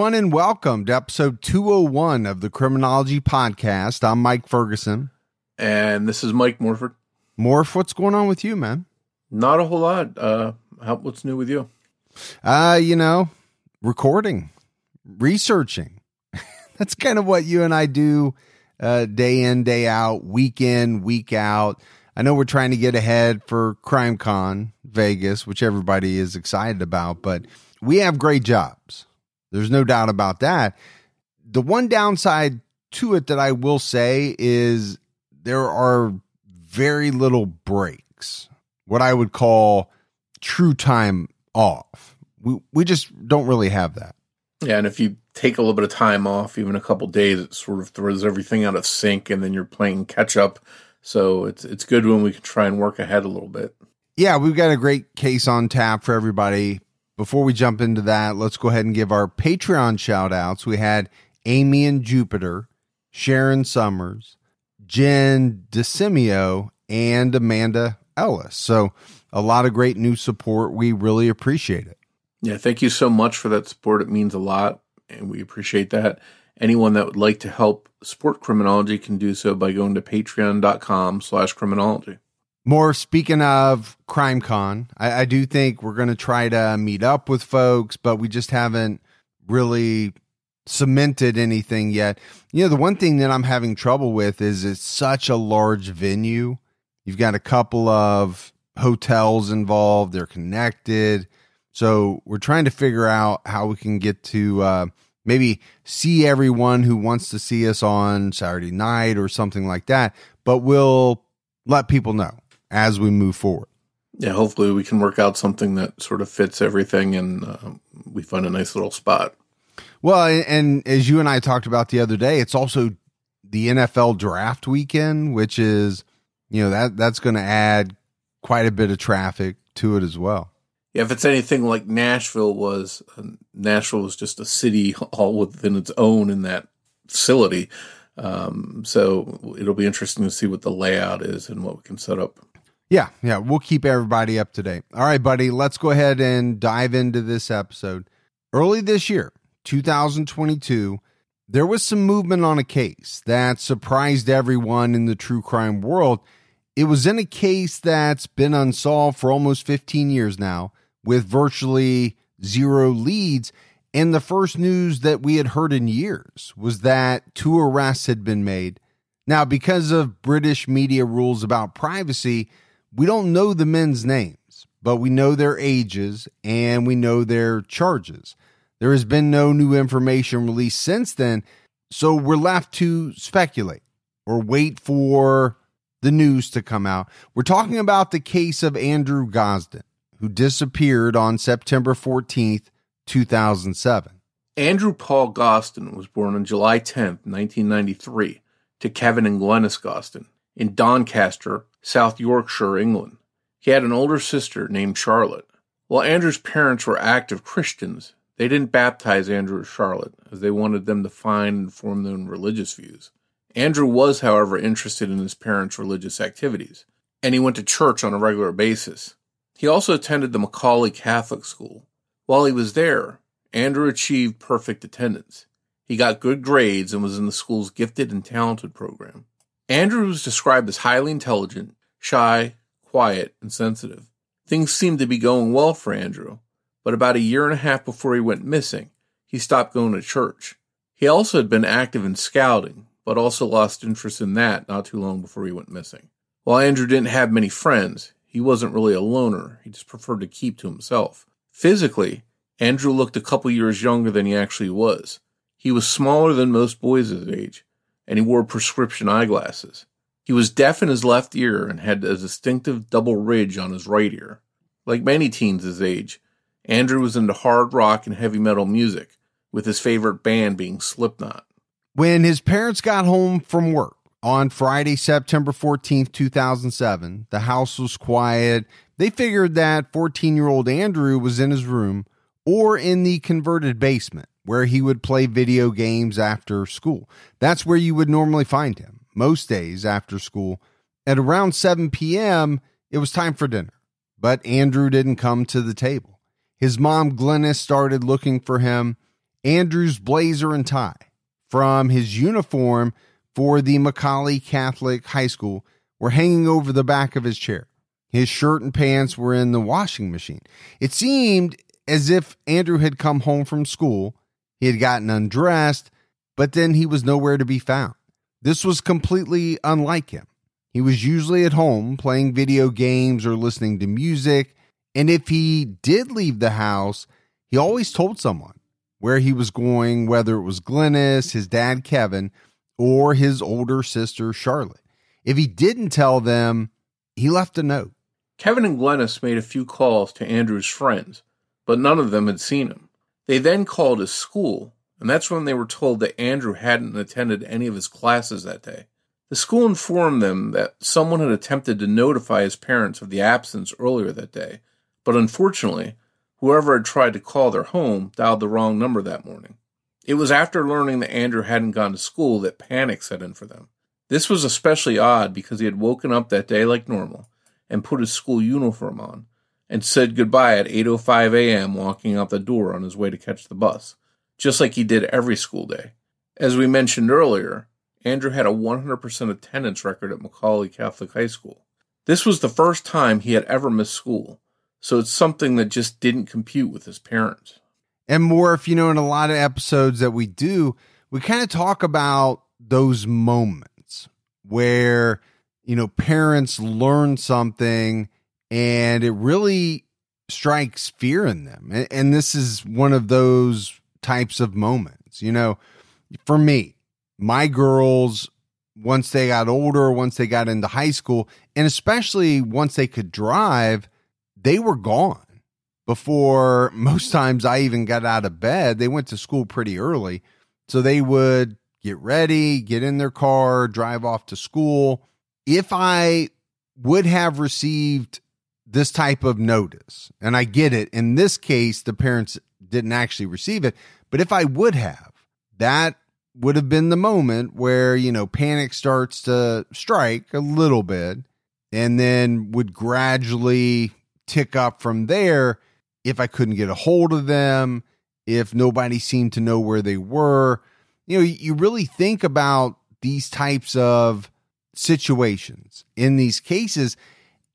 Everyone, and welcome to episode 201 of the Criminology Podcast. I'm Mike Ferguson. And this is Mike Morford. Morph, what's going on with you, man? Not a whole lot. Uh, how, what's new with you? Uh, you know, recording, researching. That's kind of what you and I do uh, day in, day out, week in, week out. I know we're trying to get ahead for CrimeCon Vegas, which everybody is excited about, but we have great jobs. There's no doubt about that. The one downside to it that I will say is there are very little breaks, what I would call true time off. We, we just don't really have that. Yeah, and if you take a little bit of time off, even a couple days, it sort of throws everything out of sync, and then you're playing catch up. So it's it's good when we can try and work ahead a little bit. Yeah, we've got a great case on tap for everybody. Before we jump into that, let's go ahead and give our Patreon shout outs. We had Amy and Jupiter, Sharon Summers, Jen DeSimio, and Amanda Ellis. So a lot of great new support. We really appreciate it. Yeah, thank you so much for that support. It means a lot, and we appreciate that. Anyone that would like to help support criminology can do so by going to patreon.com slash criminology. Morph speaking of CrimeCon, I, I do think we're going to try to meet up with folks, but we just haven't really cemented anything yet. You know, the one thing that I'm having trouble with is it's such a large venue. You've got a couple of hotels involved, they're connected. So we're trying to figure out how we can get to uh, maybe see everyone who wants to see us on Saturday night or something like that. But we'll let people know as we move forward. Yeah, hopefully we can work out something that sort of fits everything and uh, we find a nice little spot. Well, and as you and I talked about the other day, it's also the NFL draft weekend, which is, you know, that that's going to add quite a bit of traffic to it as well. Yeah, if it's anything like Nashville was, uh, Nashville was just a city all within its own in that facility. Um, so it'll be interesting to see what the layout is and what we can set up. Yeah, yeah, we'll keep everybody up to date. All right, buddy, let's go ahead and dive into this episode. Early this year, 2022, there was some movement on a case that surprised everyone in the true crime world. It was in a case that's been unsolved for almost 15 years now, with virtually zero leads. And the first news that we had heard in years was that two arrests had been made. Now, because of British media rules about privacy, we don't know the men's names, but we know their ages and we know their charges. There has been no new information released since then, so we're left to speculate or wait for the news to come out. We're talking about the case of Andrew Gosden, who disappeared on September 14th, 2007. Andrew Paul Gosden was born on July 10th, 1993, to Kevin and Glenys Gosden in Doncaster, South Yorkshire, England. He had an older sister named Charlotte. While Andrew's parents were active Christians, they didn't baptize Andrew or Charlotte, as they wanted them to find and form their own religious views. Andrew was, however, interested in his parents' religious activities, and he went to church on a regular basis. He also attended the McAuley Catholic School. While he was there, Andrew achieved perfect attendance. He got good grades and was in the school's gifted and talented program. Andrew was described as highly intelligent, shy, quiet, and sensitive. Things seemed to be going well for Andrew, but about a year and a half before he went missing, he stopped going to church. He also had been active in scouting, but also lost interest in that not too long before he went missing. While Andrew didn't have many friends, he wasn't really a loner. He just preferred to keep to himself. Physically, Andrew looked a couple years younger than he actually was. He was smaller than most boys his age, and he wore prescription eyeglasses. He was deaf in his left ear and had a distinctive double ridge on his right ear. Like many teens his age, Andrew was into hard rock and heavy metal music, with his favorite band being Slipknot. When his parents got home from work on Friday, September 14th, 2007, the house was quiet. They figured that 14 year old Andrew was in his room or in the converted basement where he would play video games after school. That's where you would normally find him most days after school. At around 7 p.m., it was time for dinner, but Andrew didn't come to the table. His mom, Glenys, started looking for him. Andrew's blazer and tie from his uniform for the McAuley Catholic High School were hanging over the back of his chair. His shirt and pants were in the washing machine. It seemed as if Andrew had come home from school. He had gotten undressed, but then he was nowhere to be found. This was completely unlike him. He was usually at home playing video games or listening to music. And if he did leave the house, he always told someone where he was going, whether it was Glenys, his dad, Kevin, or his older sister, Charlotte. If he didn't tell them, he left a note. Kevin and Glenys made a few calls to Andrew's friends, but none of them had seen him. They then called his school, and that's when they were told that Andrew hadn't attended any of his classes that day. The school informed them that someone had attempted to notify his parents of the absence earlier that day, but unfortunately, whoever had tried to call their home dialed the wrong number that morning. It was after learning that Andrew hadn't gone to school that panic set in for them. This was especially odd because he had woken up that day like normal and put his school uniform on and said goodbye at 8:05 a.m. walking out the door on his way to catch the bus, just like he did every school day. As we mentioned earlier, Andrew had a 100% attendance record at McAuley Catholic High School. This was the first time he had ever missed school, so it's something that just didn't compute with his parents. And Morph, if you know, in a lot of episodes that we do, we kind of talk about those moments where, you know, parents learn something and it really strikes fear in them. And, and this is one of those types of moments. You know, for me, my girls, once they got older, once they got into high school, and especially once they could drive, they were gone before most times I even got out of bed. They went to school pretty early. So they would get ready, get in their car, drive off to school. If I would have received this type of notice, and I get it, in this case, the parents didn't actually receive it, but if I would have, that would have been the moment where, you know, panic starts to strike a little bit and then would gradually tick up from there if I couldn't get a hold of them, if nobody seemed to know where they were. You know, you really think about these types of situations in these cases,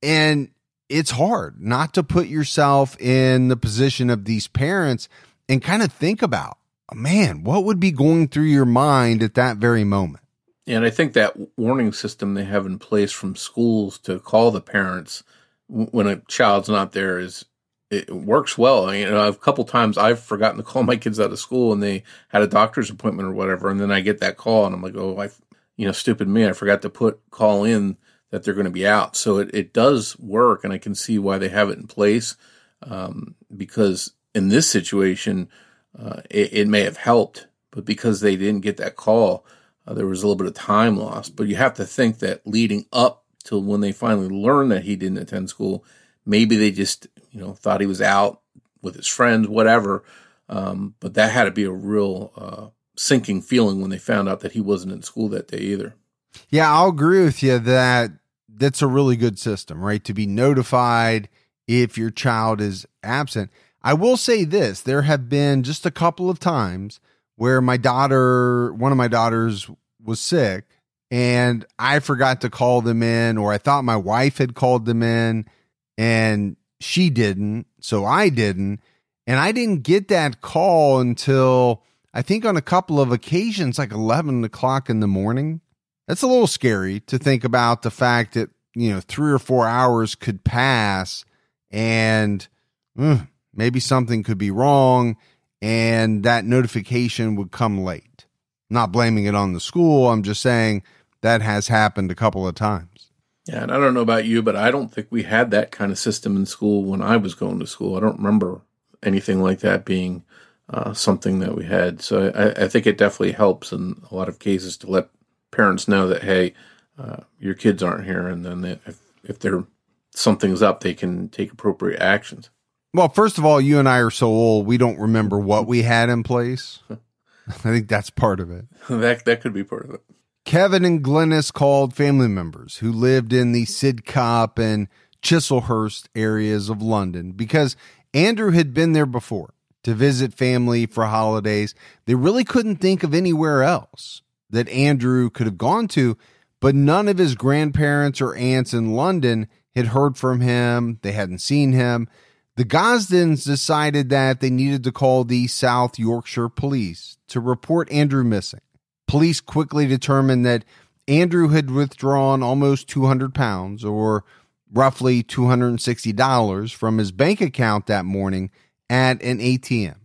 and it's hard not to put yourself in the position of these parents and kind of think about, man, what would be going through your mind at that very moment? And I think that warning system they have in place from schools to call the parents when a child's not there is it works well. You know, a couple times I've forgotten to call my kids out of school and they had a doctor's appointment or whatever, and then I get that call and I'm like, oh, I, you know, stupid me, I forgot to put call in that they're going to be out. So it, it does work, and I can see why they have it in place. Um, because in this situation, uh, it, it, may have helped, but because they didn't get that call, uh, there was a little bit of time lost. But you have to think that leading up to when they finally learned that he didn't attend school, maybe they just you know thought he was out with his friends, whatever. Um, but that had to be a real uh, sinking feeling when they found out that he wasn't in school that day either. Yeah, I'll agree with you that that's a really good system, right? To be notified if your child is absent. I will say this there have been just a couple of times where my daughter, one of my daughters, was sick and I forgot to call them in, or I thought my wife had called them in and she didn't. So I didn't. And I didn't get that call until I think on a couple of occasions, like 11 o'clock in the morning. That's a little scary to think about the fact that, you know, three or four hours could pass and uh, maybe something could be wrong and that notification would come late. I'm not blaming it on the school. I'm just saying that has happened a couple of times. Yeah, and I don't know about you, but I don't think we had that kind of system in school when I was going to school. I don't remember anything like that being uh, something that we had. So I, I, think it definitely helps in a lot of cases to let parents know that hey, uh, your kids aren't here, and then they, if if they're something's up, they can take appropriate actions. Well, first of all, you and I are so old, we don't remember what we had in place. I think that's part of it. that that could be part of it. Kevin and Glenys called family members who lived in the Sidcup and Chislehurst areas of London because Andrew had been there before to visit family for holidays. They really couldn't think of anywhere else that Andrew could have gone to, but none of his grandparents or aunts in London had heard from him. They hadn't seen him. The Gosdens decided that they needed to call the South Yorkshire police to report Andrew missing. Police quickly determined that Andrew had withdrawn almost 200 pounds or roughly $260 from his bank account that morning at an ATM,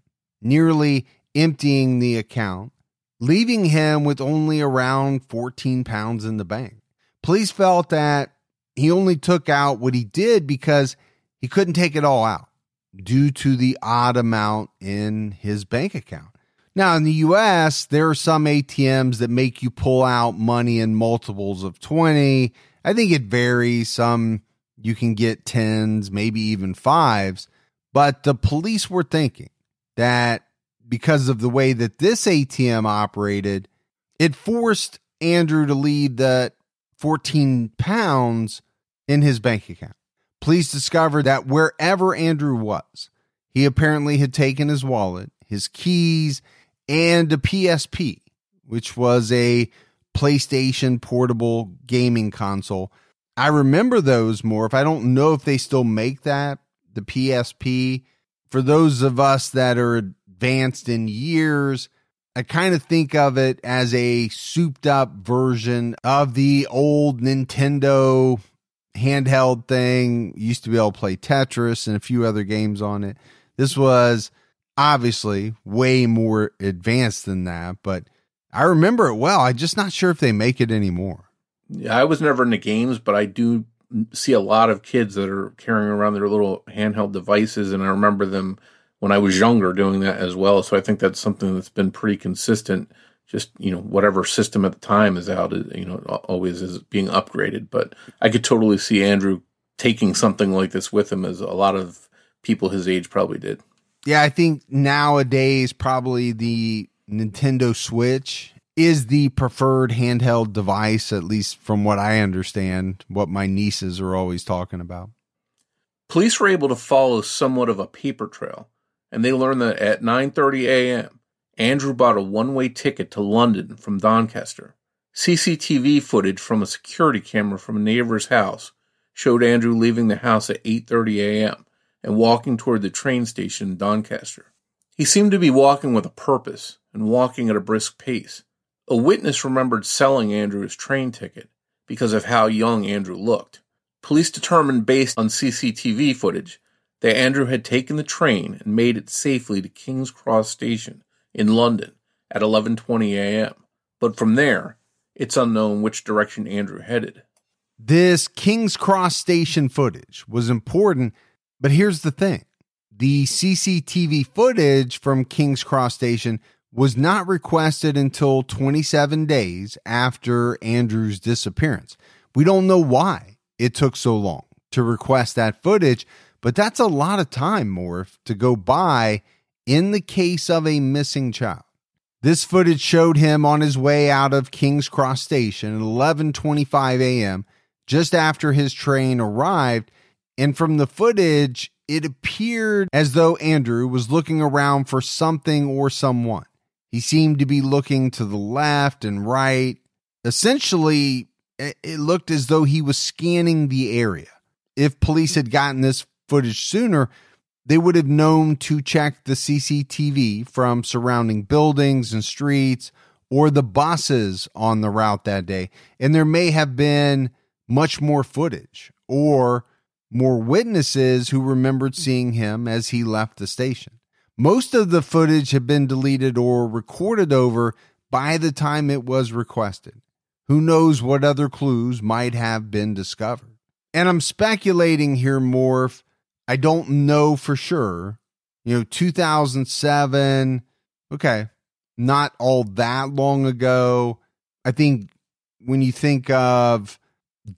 nearly emptying the account, leaving him with only around 14 pounds in the bank. Police felt that he only took out what he did because he couldn't take it all out due to the odd amount in his bank account. Now, in the US, there are some ATMs that make you pull out money in multiples of 20. I think it varies. Some you can get tens, maybe even fives. But the police were thinking that because of the way that this ATM operated, it forced Andrew to leave the 14 pounds in his bank account. Police discovered that wherever Andrew was, he apparently had taken his wallet, his keys, and a PSP, which was a PlayStation portable gaming console. I remember those Morph. If I don't know if they still make that, the PSP. For those of us that are advanced in years, I kind of think of it as a souped up version of the old Nintendo handheld thing. used to be able to play Tetris and a few other games on it. This was obviously way more advanced than that, but I remember it well. I'm just not sure if they make it anymore. Yeah, I was never into games, but I do see a lot of kids that are carrying around their little handheld devices, and I remember them when I was younger doing that as well. So I think that's something that's been pretty consistent. Just you know, whatever system at the time is out, you know, always is being upgraded. But I could totally see Andrew taking something like this with him, as a lot of people his age probably did. Yeah, I think nowadays probably the Nintendo Switch is the preferred handheld device, at least from what I understand, what my nieces are always talking about. Police were able to follow somewhat of a paper trail, and they learned that at 9:30 a.m., Andrew bought a one-way ticket to London from Doncaster. CCTV footage from a security camera from a neighbor's house showed Andrew leaving the house at 8:30 a.m. and walking toward the train station in Doncaster. He seemed to be walking with a purpose and walking at a brisk pace. A witness remembered selling Andrew his train ticket because of how young Andrew looked. Police determined based on CCTV footage that Andrew had taken the train and made it safely to King's Cross station in London at 11:20 a.m. But from there, it's unknown which direction Andrew headed. This King's Cross station footage was important, but here's the thing. The CCTV footage from King's Cross station was not requested until 27 days after Andrew's disappearance. We don't know why it took so long to request that footage, but that's a lot of time, Morph, to go by in the case of a missing child. This footage showed him on his way out of King's Cross Station at 11:25 a.m., just after his train arrived, and from the footage, it appeared as though Andrew was looking around for something or someone. He seemed to be looking to the left and right. Essentially, it looked as though he was scanning the area. If police had gotten this footage sooner, they would have known to check the CCTV from surrounding buildings and streets or the buses on the route that day. And there may have been much more footage or more witnesses who remembered seeing him as he left the station. Most of the footage had been deleted or recorded over by the time it was requested. Who knows what other clues might have been discovered? And I'm speculating here, Morph. I don't know for sure. You know, 2007, okay, not all that long ago. I think when you think of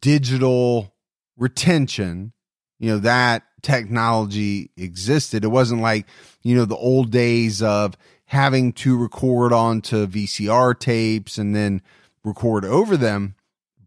digital retention, you know, that technology existed. It wasn't like, you know, the old days of having to record onto VCR tapes and then record over them.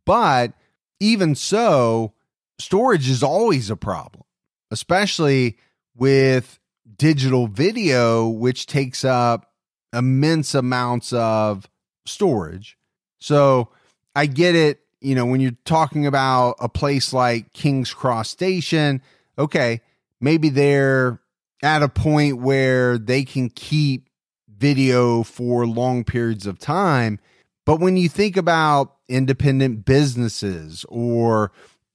But even so, storage is always a problem, especially with digital video, which takes up immense amounts of storage. So I get it. You know, when you're talking about a place like King's Cross Station, okay, maybe they're at a point where they can keep video for long periods of time. But when you think about independent businesses or,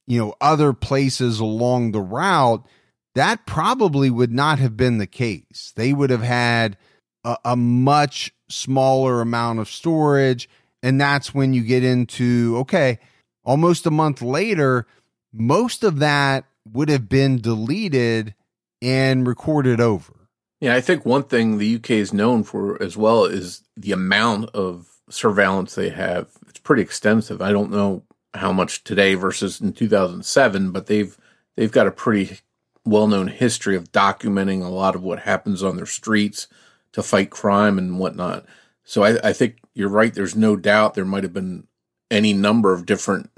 you know, other places along the route, that probably would not have been the case. They would have had a, a much smaller amount of storage. And that's when you get into, okay, almost a month later, most of that would have been deleted and recorded over. Yeah, I think one thing the UK is known for as well is the amount of surveillance they have. It's pretty extensive. I don't know how much today versus in 2007, but they've they've got a pretty well-known history of documenting a lot of what happens on their streets to fight crime and whatnot. So I, I think you're right. There's no doubt there might have been any number of different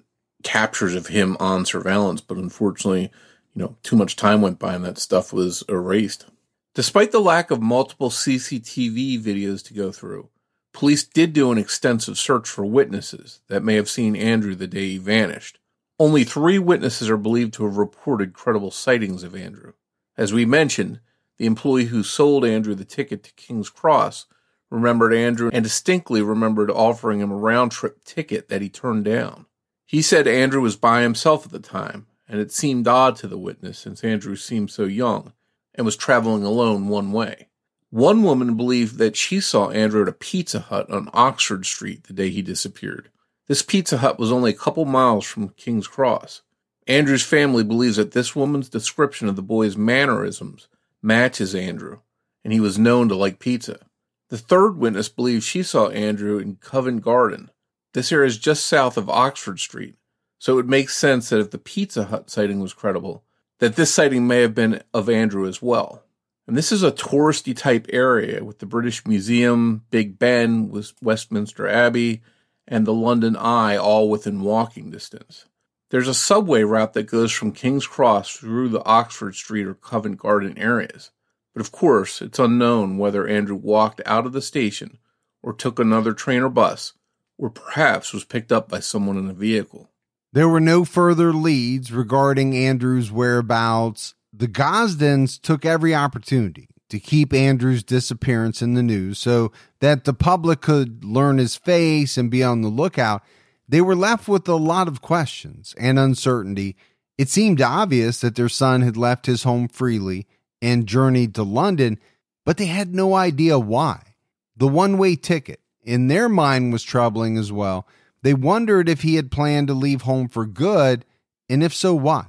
captures of him on surveillance, but unfortunately, you know, too much time went by and that stuff was erased. Despite the lack of multiple CCTV videos to go through, police did do an extensive search for witnesses that may have seen Andrew the day he vanished. Only three witnesses are believed to have reported credible sightings of Andrew. As we mentioned, the employee who sold Andrew the ticket to King's Cross remembered Andrew and distinctly remembered offering him a round trip ticket that he turned down. He said Andrew was by himself at the time, and it seemed odd to the witness since Andrew seemed so young and was traveling alone one way. One woman believed that she saw Andrew at a Pizza Hut on Oxford Street the day he disappeared. This Pizza Hut was only a couple miles from King's Cross. Andrew's family believes that this woman's description of the boy's mannerisms matches Andrew, and he was known to like pizza. The third witness believes she saw Andrew in Covent Garden, this area is just south of Oxford Street, so it would make sense that if the Pizza Hut sighting was credible, that this sighting may have been of Andrew as well. And this is a touristy type area with the British Museum, Big Ben, Westminster Abbey, and the London Eye all within walking distance. There's a subway route that goes from King's Cross through the Oxford Street or Covent Garden areas. But of course, it's unknown whether Andrew walked out of the station or took another train or bus or perhaps was picked up by someone in a vehicle. There were no further leads regarding Andrew's whereabouts. The Gosdens took every opportunity to keep Andrew's disappearance in the news so that the public could learn his face and be on the lookout. They were left with a lot of questions and uncertainty. It seemed obvious that their son had left his home freely and journeyed to London, but they had no idea why. The one way ticket in their mind was troubling as well. They wondered if he had planned to leave home for good, and if so, why.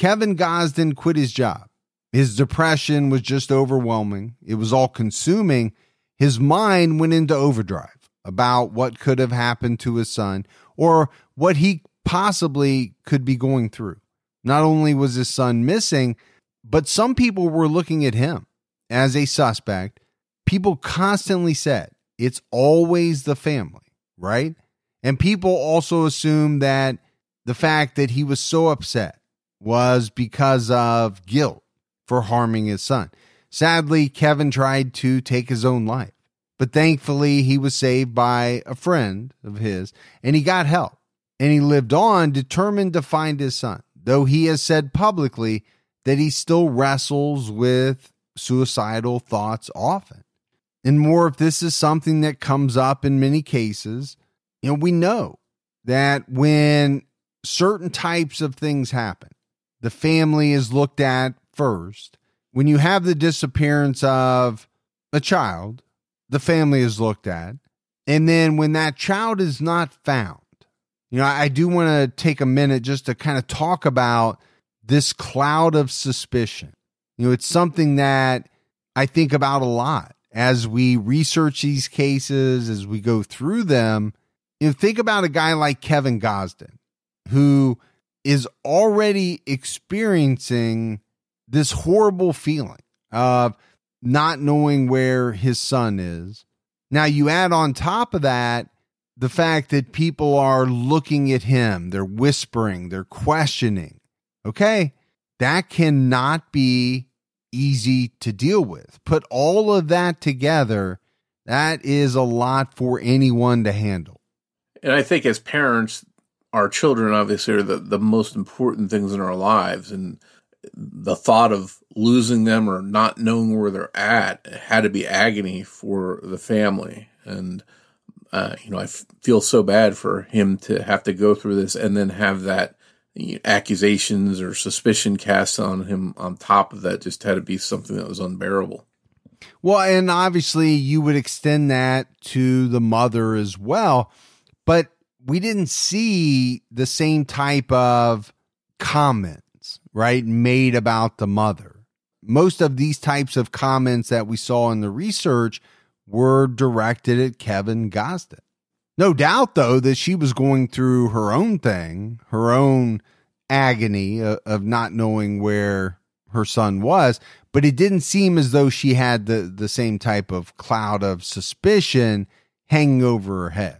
Kevin Gosden quit his job. His depression was just overwhelming, it was all consuming. His mind went into overdrive about what could have happened to his son or what he possibly could be going through. Not only was his son missing, but some people were looking at him as a suspect. People constantly said, it's always the family, right? And people also assumed that the fact that he was so upset was because of guilt for harming his son. Sadly, Kevin tried to take his own life, but thankfully he was saved by a friend of his and he got help. And he lived on determined to find his son, though he has said publicly that he still wrestles with suicidal thoughts often and Morph if this is something that comes up in many cases. You know, we know that when certain types of things happen, the family is looked at first. When you have the disappearance of a child, the family is looked at. And then when that child is not found, You know, I do want to take a minute just to kind of talk about this cloud of suspicion. You know, it's something that I think about a lot as we research these cases, as we go through them. You know, think about a guy like Kevin Gosden, who is already experiencing this horrible feeling of not knowing where his son is. Now, you add on top of that the fact that people are looking at him, they're whispering, they're questioning. Okay, that cannot be easy to deal with. Put all of that together, that is a lot for anyone to handle. And I think as parents, our children obviously are the, the most important things in our lives. And the thought of losing them or not knowing where they're at had to be agony for the family. And, uh, you know, I f- feel so bad for him to have to go through this and then have that you know, accusations or suspicion cast on him on top of that just had to be something that was unbearable. Well, and obviously you would extend that to the mother as well, but we didn't see the same type of comments, right, made about the mother. Most of these types of comments that we saw in the research were directed at Kevin Gosden. No doubt, though, that she was going through her own thing, her own agony of, of not knowing where her son was, but it didn't seem as though she had the, the same type of cloud of suspicion hanging over her head.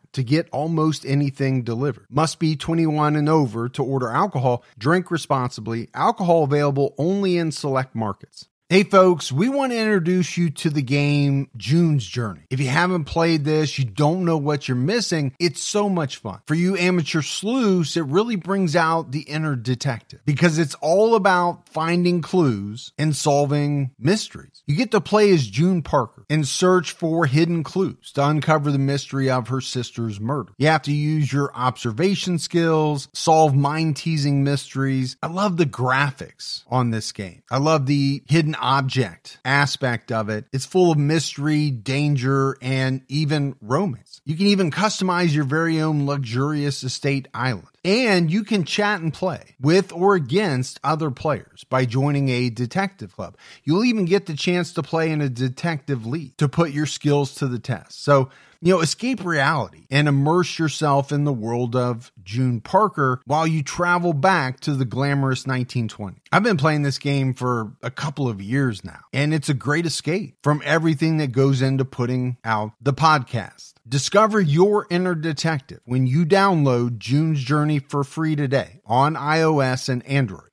to get almost anything delivered. Must be 21 and over to order alcohol. Drink responsibly. Alcohol available only in select markets. Hey folks, we want to introduce you to the game June's Journey. If you haven't played this, you don't know what you're missing, it's so much fun. For you amateur sleuths, it really brings out the inner detective because it's all about finding clues and solving mysteries. You get to play as June Parker and search for hidden clues to uncover the mystery of her sister's murder. You have to use your observation skills, solve mind teasing mysteries. I love the graphics on this game. I love the hidden object aspect of it. It's full of mystery, danger, and even romance. You can even customize your very own luxurious estate island. And you can chat and play with or against other players by joining a detective club. You'll even get the chance to play in a detective league to put your skills to the test. So, you know, escape reality and immerse yourself in the world of June Parker while you travel back to the glamorous 1920s. I've been playing this game for a couple of years now, and it's a great escape from everything that goes into putting out the podcast. Discover your inner detective when you download June's Journey for free today on iOS and Android.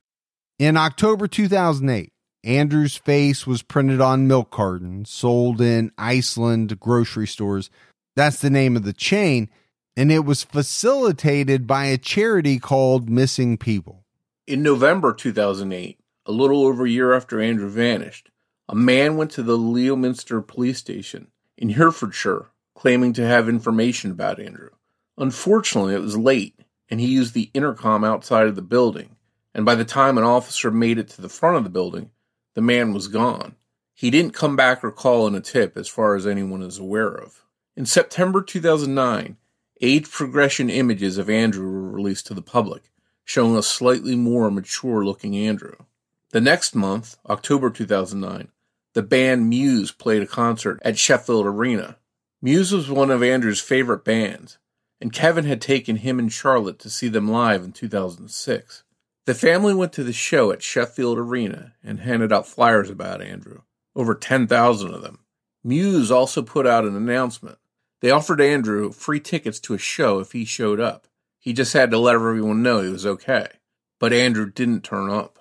In October 2008, Andrew's face was printed on milk cartons sold in Iceland grocery stores that's the name of the chain. And it was facilitated by a charity called Missing People. In November 2008, a little over a year after Andrew vanished, a man went to the Leominster police station in Herefordshire claiming to have information about Andrew. Unfortunately, it was late and he used the intercom outside of the building, and by the time an officer made it to the front of the building, the man was gone. He didn't come back or call in a tip as far as anyone is aware of. In September 2009, age progression images of Andrew were released to the public, showing a slightly more mature looking Andrew. The next month, October 2009, the band Muse played a concert at Sheffield Arena. Muse was one of Andrew's favorite bands, and Kevin had taken him and Charlotte to see them live in 2006. The family went to the show at Sheffield Arena and handed out flyers about Andrew, over 10,000 of them. Muse also put out an announcement. They offered Andrew free tickets to a show if he showed up. He just had to let everyone know he was okay. But Andrew didn't turn up.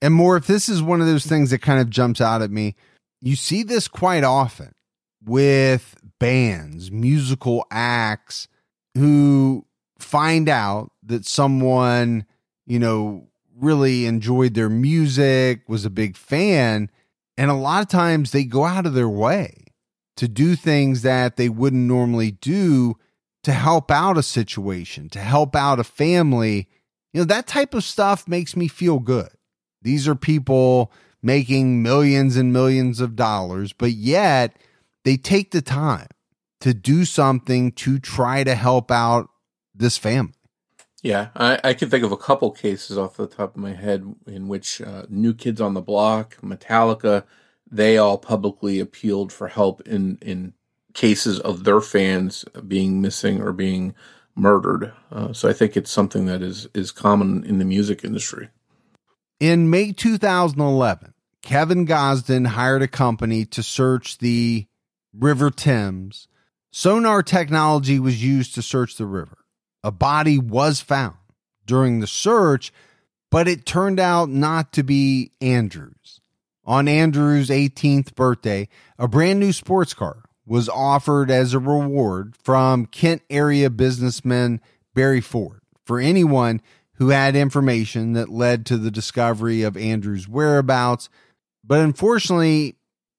And Morph, if this is one of those things that kind of jumps out at me, you see this quite often with bands, musical acts who find out that someone, you know, really enjoyed their music, was a big fan, and a lot of times they go out of their way to do things that they wouldn't normally do to help out a situation, to help out a family. You know, that type of stuff makes me feel good. These are people making millions and millions of dollars, but yet they take the time to do something to try to help out this family. Yeah, I, I can think of a couple cases off the top of my head in which uh, New Kids on the Block, Metallica, they all publicly appealed for help in, in cases of their fans being missing or being murdered. Uh, so I think it's something that is, is common in the music industry. In May 2011, Kevin Gosden hired a company to search the River Thames. Sonar technology was used to search the river. A body was found during the search, but it turned out not to be Andrew's. On Andrew's 18th birthday, a brand new sports car was offered as a reward from Kent area businessman Barry Ford for anyone who had information that led to the discovery of Andrew's whereabouts. But unfortunately,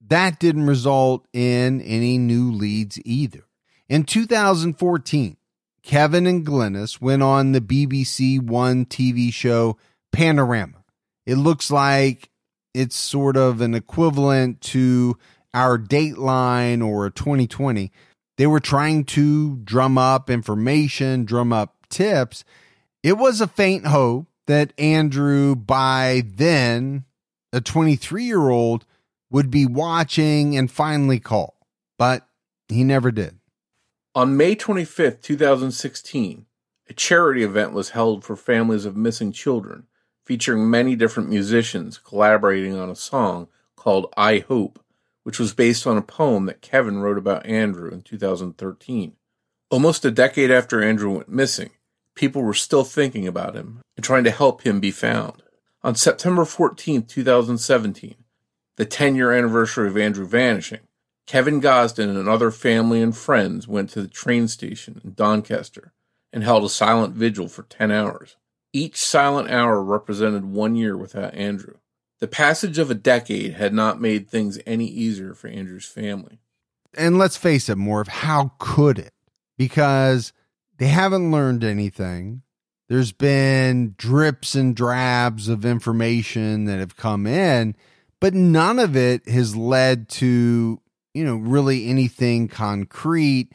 that didn't result in any new leads either. In 2014, Kevin and Glenys went on the BBC One TV show Panorama. It looks like it's sort of an equivalent to our Dateline or 2020. They were trying to drum up information, drum up tips. It was a faint hope that Andrew, by then a 23 year old, would be watching and finally call, but he never did. On May 25th, 2016, a charity event was held for families of missing children, featuring many different musicians collaborating on a song called I Hope, which was based on a poem that Kevin wrote about Andrew in 2013. Almost a decade after Andrew went missing, people were still thinking about him and trying to help him be found. On September 14, 2017, the 10 year anniversary of Andrew vanishing, Kevin Gosden and other family and friends went to the train station in Doncaster and held a silent vigil for 10 hours. Each silent hour represented one year without Andrew. The passage of a decade had not made things any easier for Andrew's family. And let's face it, more of how could it? Because they haven't learned anything. There's been drips and drabs of information that have come in, but none of it has led to you know, really anything concrete.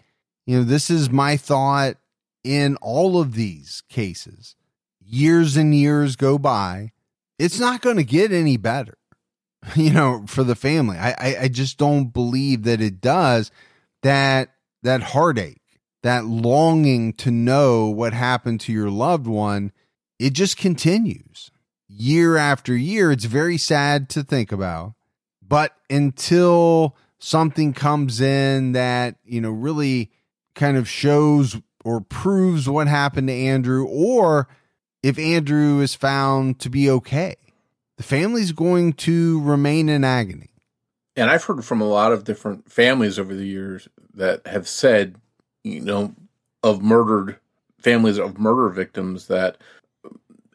You know, this is my thought in all of these cases. Years and years go by. It's not going to get any better, you know, for the family. I, I, I just don't believe that it does. That that heartache, that longing to know what happened to your loved one, it just continues year after year. It's very sad to think about. But until something comes in that, you know, really kind of shows or proves what happened to Andrew, or if Andrew is found to be okay. The family's going to remain in agony. And I've heard from a lot of different families over the years that have said, you know, of murdered families of murder victims that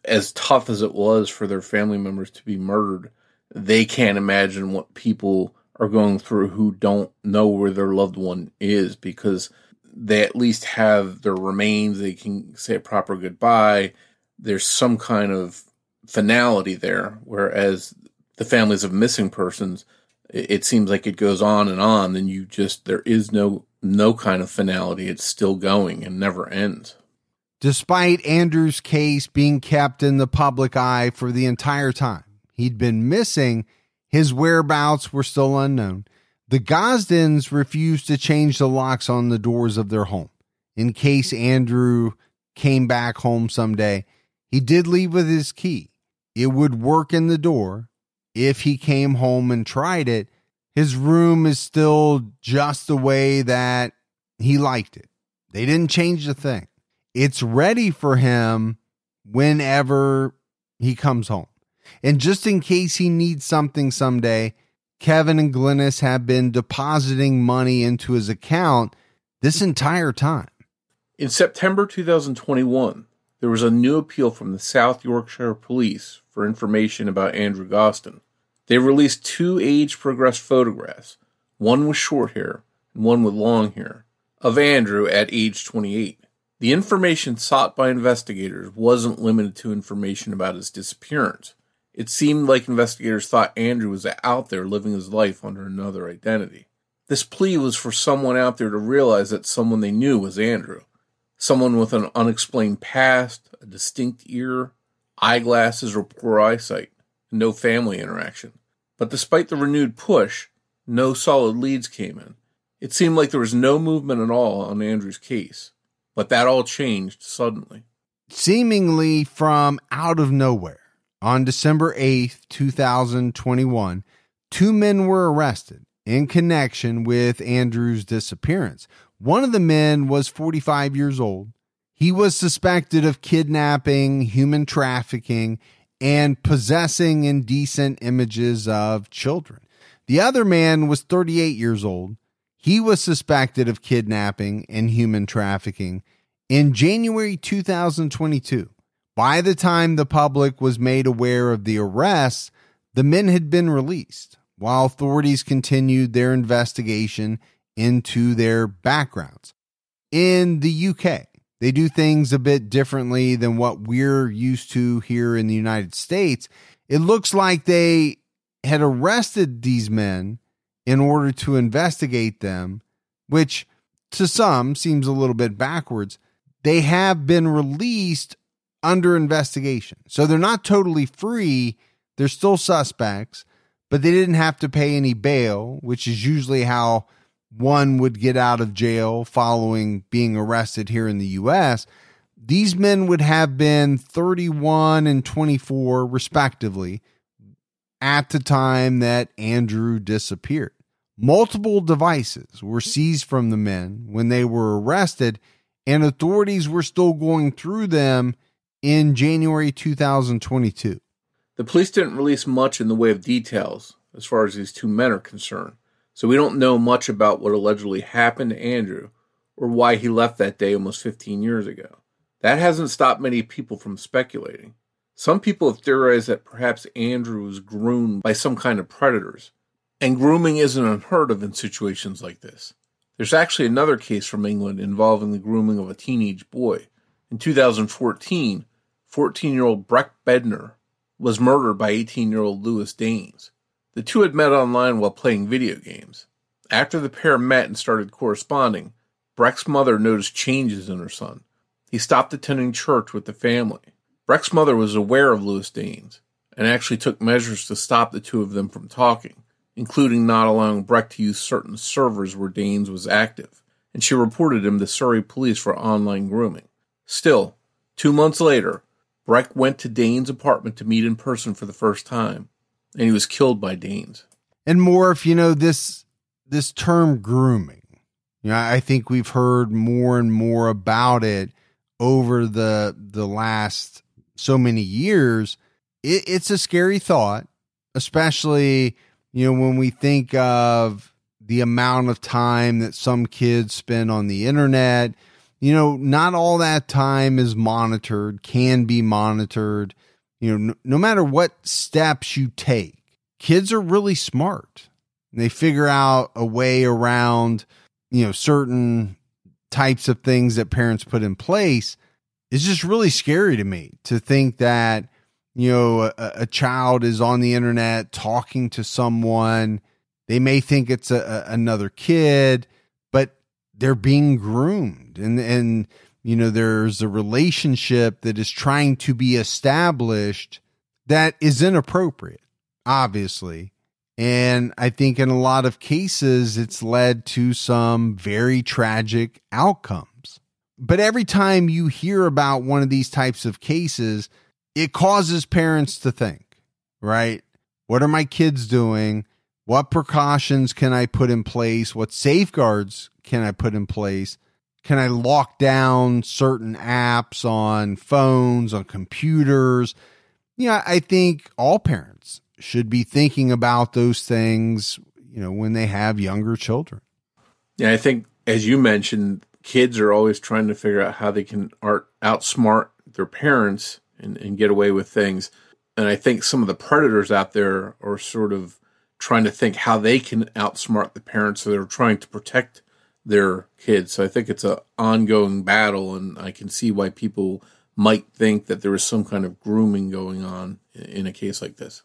as tough as it was for their family members to be murdered, they can't imagine what people are going through who don't know where their loved one is because they at least have their remains. They can say a proper goodbye. There's some kind of finality there. Whereas the families of missing persons, it seems like it goes on and on. And you just, there is no, no kind of finality. It's still going and never ends. Despite Andrew's case being kept in the public eye for the entire time he'd been missing, his whereabouts were still unknown. The Gosdens refused to change the locks on the doors of their home. in case Andrew came back home someday. He did leave with his key. It would work in the door if he came home and tried it. His room is still just the way that he liked it. They didn't change the thing. It's ready for him whenever he comes home. And just in case he needs something someday, Kevin and Glenys have been depositing money into his account this entire time. In September 2021, there was a new appeal from the South Yorkshire Police for information about Andrew Gosden. They released two age progressed photographs, one with short hair and one with long hair, of Andrew at age 28. The information sought by investigators wasn't limited to information about his disappearance. It seemed like investigators thought Andrew was out there living his life under another identity. This plea was for someone out there to realize that someone they knew was Andrew. Someone with an unexplained past, a distinct ear, eyeglasses, or poor eyesight, and no family interaction. But despite the renewed push, no solid leads came in. It seemed like there was no movement at all on Andrew's case. But that all changed suddenly. Seemingly from out of nowhere, on December 8th, 2021, two men were arrested in connection with Andrew's disappearance. One of the men was 45 years old. He was suspected of kidnapping, human trafficking, and possessing indecent images of children. The other man was 38 years old. He was suspected of kidnapping and human trafficking in January 2022. By the time the public was made aware of the arrests, the men had been released while authorities continued their investigation into their backgrounds. In the UK, they do things a bit differently than what we're used to here in the United States. It looks like they had arrested these men in order to investigate them, which to some seems a little bit backwards. They have been released under investigation. So they're not totally free. They're still suspects, but they didn't have to pay any bail, which is usually how one would get out of jail following being arrested here in the US. These men would have been 31 and 24, respectively, at the time that Andrew disappeared. Multiple devices were seized from the men when they were arrested, and authorities were still going through them in January 2022. The police didn't release much in the way of details as far as these two men are concerned, so we don't know much about what allegedly happened to Andrew or why he left that day almost 15 years ago. That hasn't stopped many people from speculating. Some people have theorized that perhaps Andrew was groomed by some kind of predators, and grooming isn't unheard of in situations like this. There's actually another case from England involving the grooming of a teenage boy. In 2014, 14 year old Breck Bednar was murdered by 18 year old Lewis Daynes. The two had met online while playing video games. After the pair met and started corresponding, Breck's mother noticed changes in her son. He stopped attending church with the family. Breck's mother was aware of Lewis Daynes and actually took measures to stop the two of them from talking, including not allowing Breck to use certain servers where Daynes was active, and she reported him to Surrey police for online grooming. Still, two months later, Breck went to Dane's apartment to meet in person for the first time, and he was killed by Daynes. And Morph you know this this term grooming. You know, I think we've heard more and more about it over the the last so many years. It, it's a scary thought, especially you know when we think of the amount of time that some kids spend on the internet you know, not all that time is monitored, can be monitored. You know, no, no matter what steps you take, kids are really smart. They figure out a way around, you know, certain types of things that parents put in place. It's just really scary to me to think that, you know, a, a child is on the internet talking to someone. They may think it's a, a, another kid but they're being groomed. And and you know there's a relationship that is trying to be established that is inappropriate obviously. And i think in a lot of cases it's led to some very tragic outcomes But every time you hear about one of these types of cases, it causes parents to think, right? What are my kids doing? What precautions can I put in place? What safeguards can I put in place? Can I lock down certain apps on phones, on computers? Yeah, I think all parents should be thinking about those things, you know, when they have younger children. Yeah, I think as you mentioned, kids are always trying to figure out how they can art outsmart their parents and, and get away with things. And I think some of the predators out there are sort of trying to think how they can outsmart the parents. So they're trying to protect their kids. So I think it's an ongoing battle, and I can see why people might think that there is some kind of grooming going on in a case like this.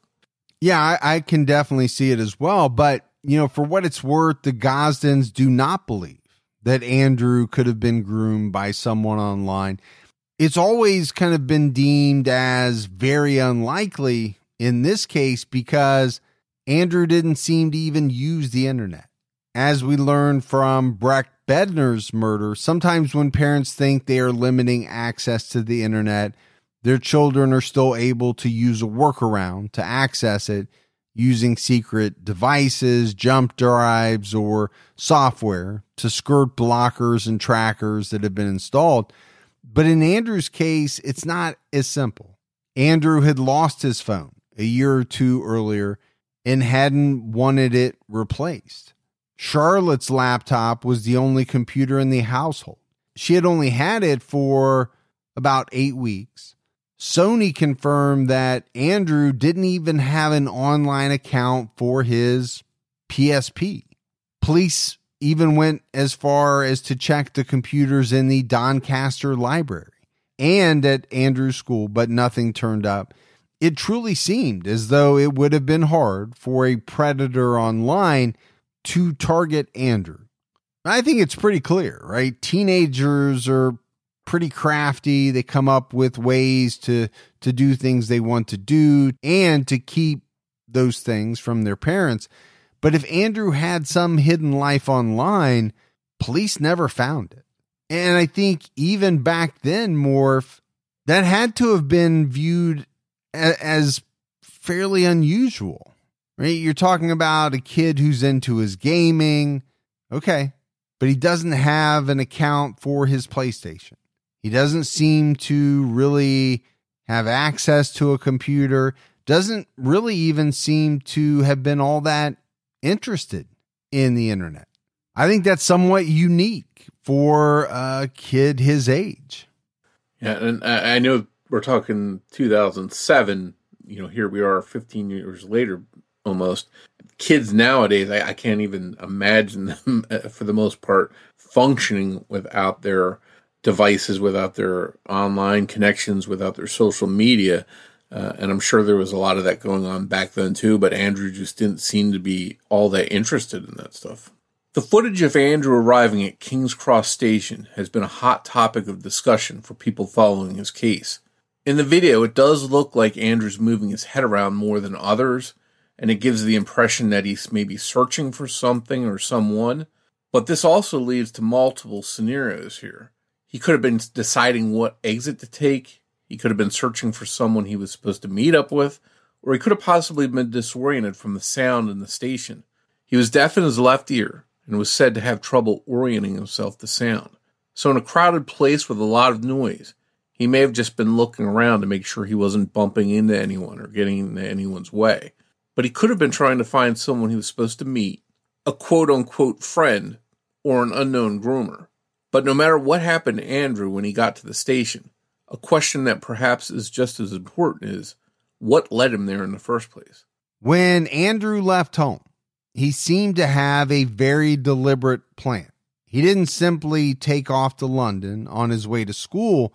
Yeah, I, I can definitely see it as well. But, you know, for what it's worth, the Gosdens do not believe that Andrew could have been groomed by someone online. It's always kind of been deemed as very unlikely in this case because Andrew didn't seem to even use the internet. As we learned from Breck Bednar's murder, sometimes when parents think they are limiting access to the internet, their children are still able to use a workaround to access it using secret devices, jump drives, or software to skirt blockers and trackers that have been installed. But in Andrew's case, it's not as simple. Andrew had lost his phone a year or two earlier and hadn't wanted it replaced. Charlotte's laptop was the only computer in the household. She had only had it for about eight weeks. Sony confirmed that Andrew didn't even have an online account for his PSP. Police even went as far as to check the computers in the Doncaster library and at Andrew's school, but nothing turned up. It truly seemed as though it would have been hard for a predator online to target Andrew. I think it's pretty clear, right? Teenagers are pretty crafty. They come up with ways to to do things they want to do and to keep those things from their parents. But if Andrew had some hidden life online, police never found it. And I think even back then, Morph, that had to have been viewed as fairly unusual right? You're talking about a kid who's into his gaming. Okay. But he doesn't have an account for his PlayStation. He doesn't seem to really have access to a computer, doesn't really even seem to have been all that interested in the internet. I think that's somewhat unique for a kid his age. Yeah, and I know we're talking 2007. You know, here we are 15 years later, almost. Kids nowadays, I, I can't even imagine them, for the most part, functioning without their devices, without their online connections, without their social media. Uh, and I'm sure there was a lot of that going on back then too, but Andrew just didn't seem to be all that interested in that stuff. The footage of Andrew arriving at King's Cross Station has been a hot topic of discussion for people following his case. In the video, it does look like Andrew's moving his head around more than others, and it gives the impression that he's maybe searching for something or someone. But this also leads to multiple scenarios here. He could have been deciding what exit to take, he could have been searching for someone he was supposed to meet up with, or he could have possibly been disoriented from the sound in the station. He was deaf in his left ear and was said to have trouble orienting himself to sound. So, in a crowded place with a lot of noise, he may have just been looking around to make sure he wasn't bumping into anyone or getting into anyone's way but he could have been trying to find someone he was supposed to meet, a quote unquote friend, or an unknown groomer. But no matter what happened to Andrew when he got to the station, a question that perhaps is just as important is what led him there in the first place? When Andrew left home, he seemed to have a very deliberate plan. He didn't simply take off to London on his way to school.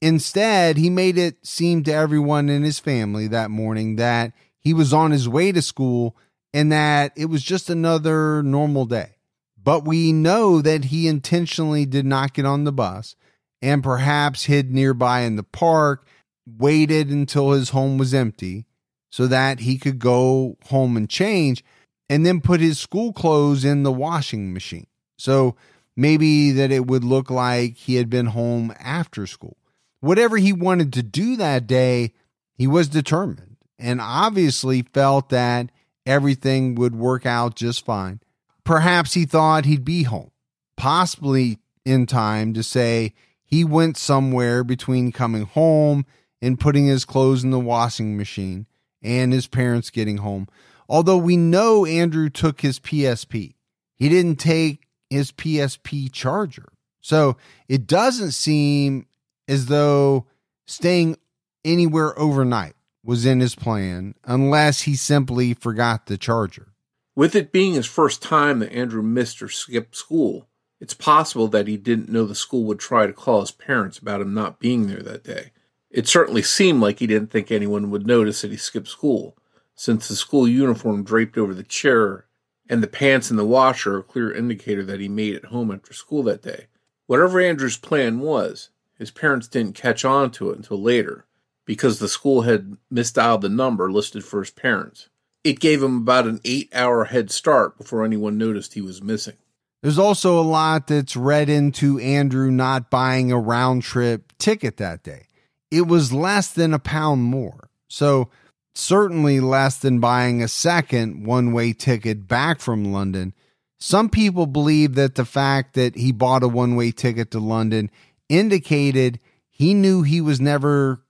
Instead, he made it seem to everyone in his family that morning that he was on his way to school and that it was just another normal day. But we know that he intentionally did not get on the bus and perhaps hid nearby in the park, waited until his home was empty so that he could go home and change, and then put his school clothes in the washing machine. So Maybe that it would look like he had been home after school. Whatever he wanted to do that day, he was determined and obviously felt that everything would work out just fine. Perhaps he thought he'd be home, possibly in time to say he went somewhere between coming home and putting his clothes in the washing machine and his parents getting home. Although we know Andrew took his PSP, he didn't take his PSP charger. So it doesn't seem as though staying anywhere overnight was in his plan unless he simply forgot the charger. With it being his first time that Andrew missed or skipped school, it's possible that he didn't know the school would try to call his parents about him not being there that day. It certainly seemed like he didn't think anyone would notice that he skipped school, since the school uniform draped over the chair and the pants in the washer are a clear indicator that he made it home after school that day. Whatever Andrew's plan was, his parents didn't catch on to it until later, because the school had misdialed the number listed for his parents. It gave him about an eight hour head start before anyone noticed he was missing. There's also a lot that's read into Andrew not buying a round trip ticket that day it was less than a pound more. So, certainly less than buying a second one way ticket back from London. Some people believe that the fact that he bought a one way ticket to London indicated he knew he was never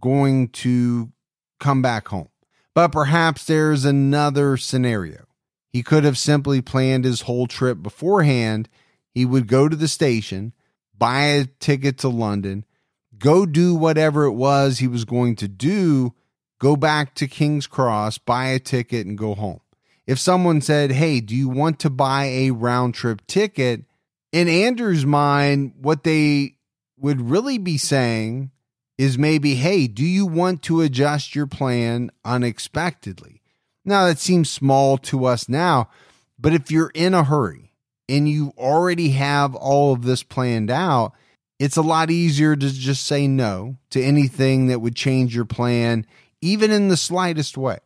going to come back home. But perhaps there's another scenario. He could have simply planned his whole trip beforehand. He would go to the station, buy a ticket to London, go do whatever it was he was going to do, go back to King's Cross, buy a ticket, and go home. If someone said, Hey, do you want to buy a round trip ticket? In Andrew's mind, what they would really be saying is maybe, Hey, do you want to adjust your plan unexpectedly? Now, that seems small to us now, but if you're in a hurry and you already have all of this planned out, it's a lot easier to just say no to anything that would change your plan, even in the slightest way.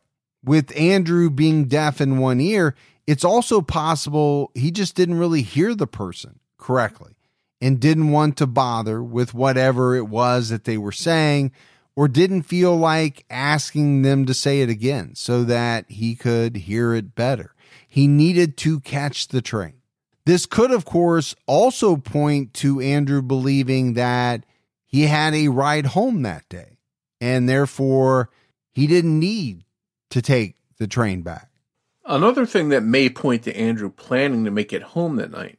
With Andrew being deaf in one ear, it's also possible he just didn't really hear the person correctly and didn't want to bother with whatever it was that they were saying or didn't feel like asking them to say it again so that he could hear it better. He needed to catch the train. This could, of course, also point to Andrew believing that he had a ride home that day and therefore he didn't need to take the train back. Another thing that may point to Andrew planning to make it home that night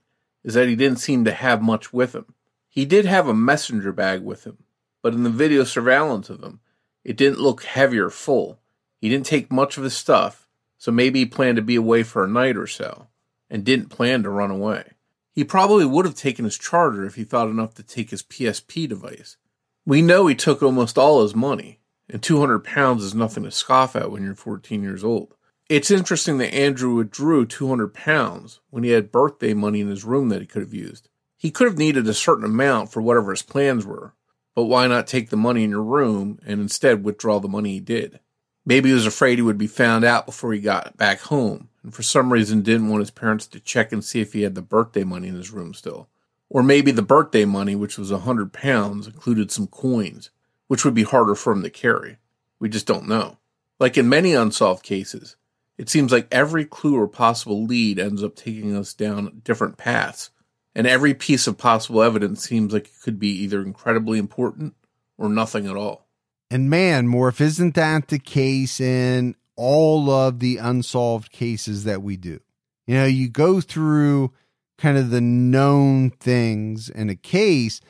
is that he didn't seem to have much with him. He did have a messenger bag with him, but in the video surveillance of him, it didn't look heavy or full. He didn't take much of his stuff, so maybe he planned to be away for a night or so and didn't plan to run away. He probably would have taken his charger if he thought enough to take his PSP device. We know he took almost all his money, and 200 pounds is nothing to scoff at when you're 14 years old. It's interesting that Andrew withdrew 200 pounds when he had birthday money in his room that he could have used. He could have needed a certain amount for whatever his plans were, but why not take the money in your room and instead withdraw the money he did? Maybe he was afraid he would be found out before he got back home and for some reason didn't want his parents to check and see if he had the birthday money in his room still. Or maybe the birthday money, which was a hundred pounds, included some coins, which would be harder for him to carry. We just don't know. Like in many unsolved cases, it seems like every clue or possible lead ends up taking us down different paths, and every piece of possible evidence seems like it could be either incredibly important or nothing at all. And man, Morph, isn't that the case in all of the unsolved cases that we do. You know, you go through kind of the known things in a case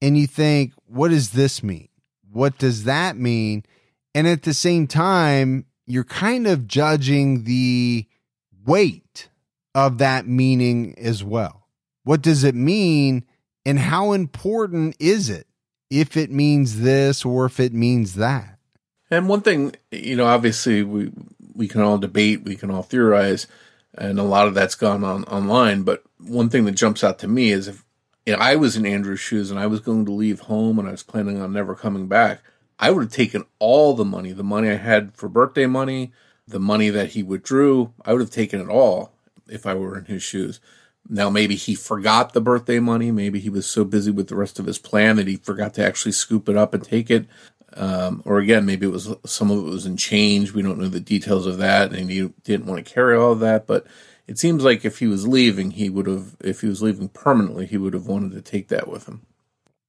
and you think, what does this mean? What does that mean? And at the same time, you're kind of judging the weight of that meaning as well. What does it mean? And how important is it if it means this or if it means that? And one thing, you know, obviously we we can all debate, we can all theorize, and a lot of that's gone on online. But one thing that jumps out to me is if know, I was in Andrew's shoes and I was going to leave home and I was planning on never coming back, I would have taken all the money, the money I had for birthday money, the money that he withdrew, I would have taken it all if I were in his shoes. Now, maybe he forgot the birthday money. Maybe he was so busy with the rest of his plan that he forgot to actually scoop it up and take it. Um, or again, maybe it was some of it was in change. We don't know the details of that, and he didn't want to carry all of that. But it seems like if he was leaving, he would have. If he was leaving permanently, he would have wanted to take that with him.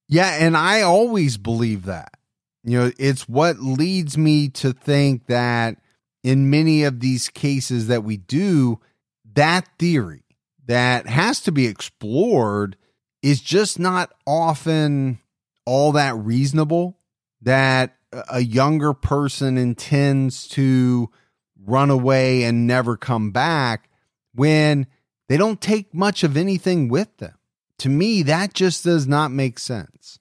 Yeah, and I always believe that. You know, it's what leads me to think that in many of these cases that we do, that theory that has to be explored is just not often all that reasonable that a younger person intends to run away and never come back when they don't take much of anything with them. To me, that just does not make sense.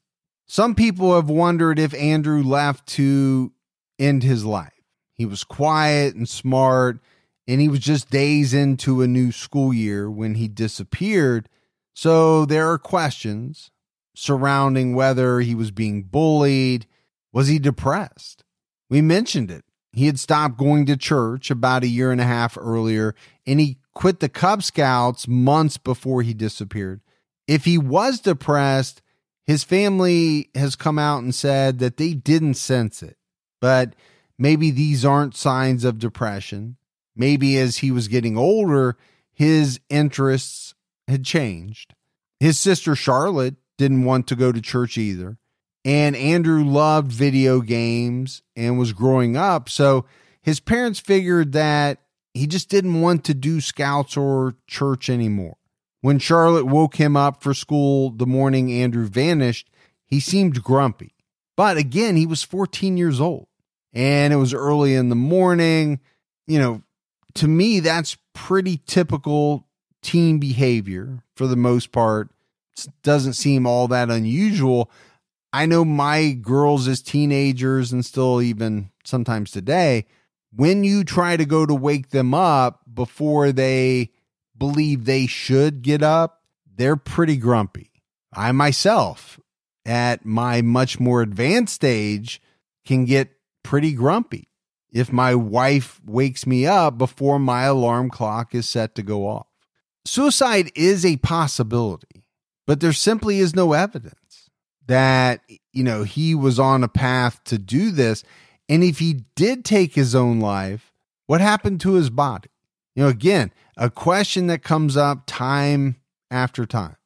Some people have wondered if Andrew left to end his life. He was quiet and smart, and he was just days into a new school year when he disappeared. So there are questions surrounding whether he was being bullied. Was he depressed? We mentioned it. He had stopped going to church about a year and a half earlier, and he quit the Cub Scouts months before he disappeared. If he was depressed, his family has come out and said that they didn't sense it. But maybe these aren't signs of depression. Maybe as he was getting older, his interests had changed. His sister Charlotte didn't want to go to church either. And Andrew loved video games and was growing up. So his parents figured that he just didn't want to do scouts or church anymore. When Charlotte woke him up for school the morning Andrew vanished, he seemed grumpy. But again, he was 14 years old and it was early in the morning. You know, to me, that's pretty typical teen behavior for the most part. It doesn't seem all that unusual. I know my girls as teenagers and still even sometimes today, when you try to go to wake them up before they believe they should get up, they're pretty grumpy. I myself, at my much more advanced stage, can get pretty grumpy if my wife wakes me up before my alarm clock is set to go off. Suicide is a possibility, but there simply is no evidence that, you know, he was on a path to do this. And if he did take his own life, what happened to his body? You know, again, a question that comes up time after time.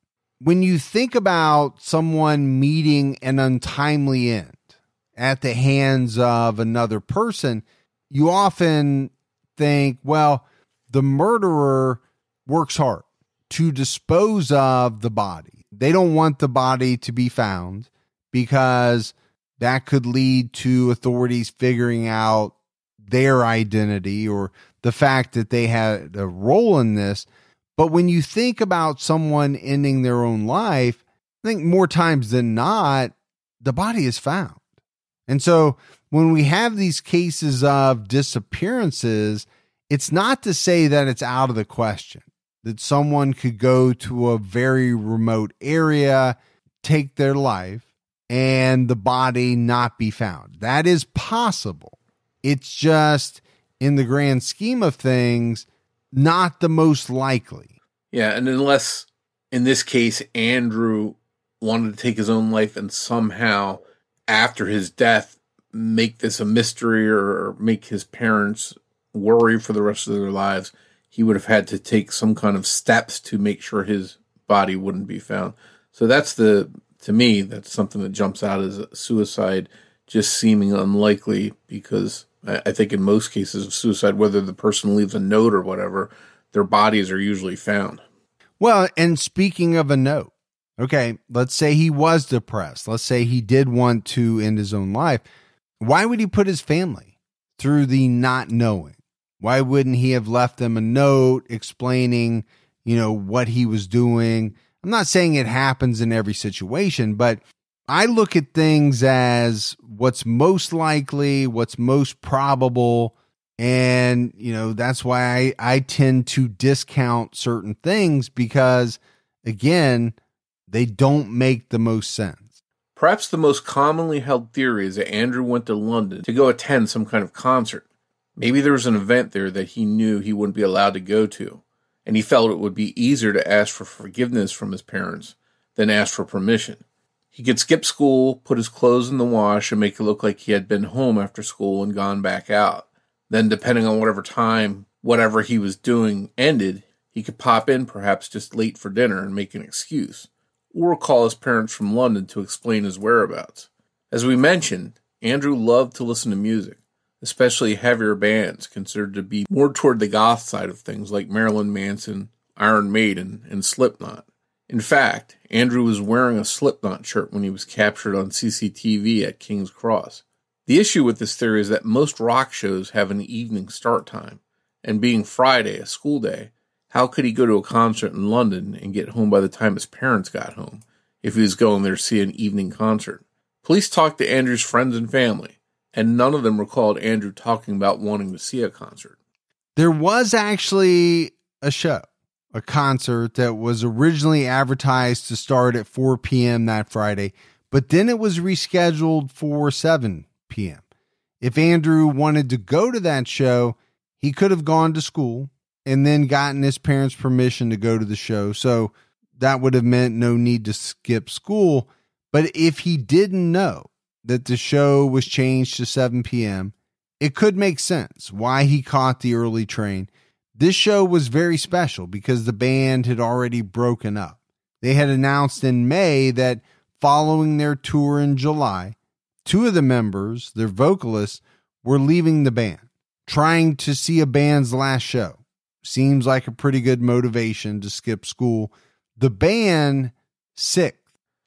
When you think about someone meeting an untimely end, at the hands of another person, you often think, well, the murderer works hard to dispose of the body. They don't want the body to be found because that could lead to authorities figuring out their identity or the fact that they had a role in this. But when you think about someone ending their own life, I think more times than not, the body is found. And so when we have these cases of disappearances, it's not to say that it's out of the question that someone could go to a very remote area, take their life, and the body not be found. That is possible. It's just in the grand scheme of things, not the most likely. Yeah. And unless in this case, Andrew wanted to take his own life and somehow after his death make this a mystery or make his parents worry for the rest of their lives, he would have had to take some kind of steps to make sure his body wouldn't be found. So that's the to me that's something that jumps out as a suicide just seeming unlikely because I, I think in most cases of suicide, whether the person leaves a note or whatever, their bodies are usually found. Well, and speaking of a note, Okay, let's say he was depressed. Let's say he did want to end his own life. Why would he put his family through the not knowing? Why wouldn't he have left them a note explaining, you know, what he was doing? I'm not saying it happens in every situation, but I look at things as what's most likely, what's most probable. And, you know, that's why I, I tend to discount certain things because, again, they don't make the most sense. Perhaps the most commonly held theory is that Andrew went to London to go attend some kind of concert. Maybe there was an event there that he knew he wouldn't be allowed to go to. and he felt it would be easier to ask for forgiveness from his parents than ask for permission. He could skip school, put his clothes in the wash, and make it look like he had been home after school and gone back out. Then, depending on whatever time whatever he was doing ended, he could pop in perhaps just late for dinner and make an excuse, or call his parents from London to explain his whereabouts. As we mentioned, Andrew loved to listen to music, especially heavier bands considered to be more toward the goth side of things like Marilyn Manson, Iron Maiden, and Slipknot. In fact, Andrew was wearing a Slipknot shirt when he was captured on CCTV at King's Cross. The issue with this theory is that most rock shows have an evening start time, and being Friday, a school day, how could he go to a concert in London and get home by the time his parents got home if he was going there to see an evening concert? Police talked to Andrew's friends and family, and none of them recalled Andrew talking about wanting to see a concert. There was actually a show a concert that was originally advertised to start at 4 p.m. that Friday, but then it was rescheduled for 7 p.m. If Andrew wanted to go to that show, he could have gone to school and then gotten his parents' permission to go to the show. So that would have meant no need to skip school. But if he didn't know that the show was changed to 7 p.m., it could make sense why he caught the early train this show was very special because the band had already broken up. They had announced in May that following their tour in July, two of the members, their vocalists, were leaving the band, trying to see a band's last show. Seems like a pretty good motivation to skip school. The band, SikTh,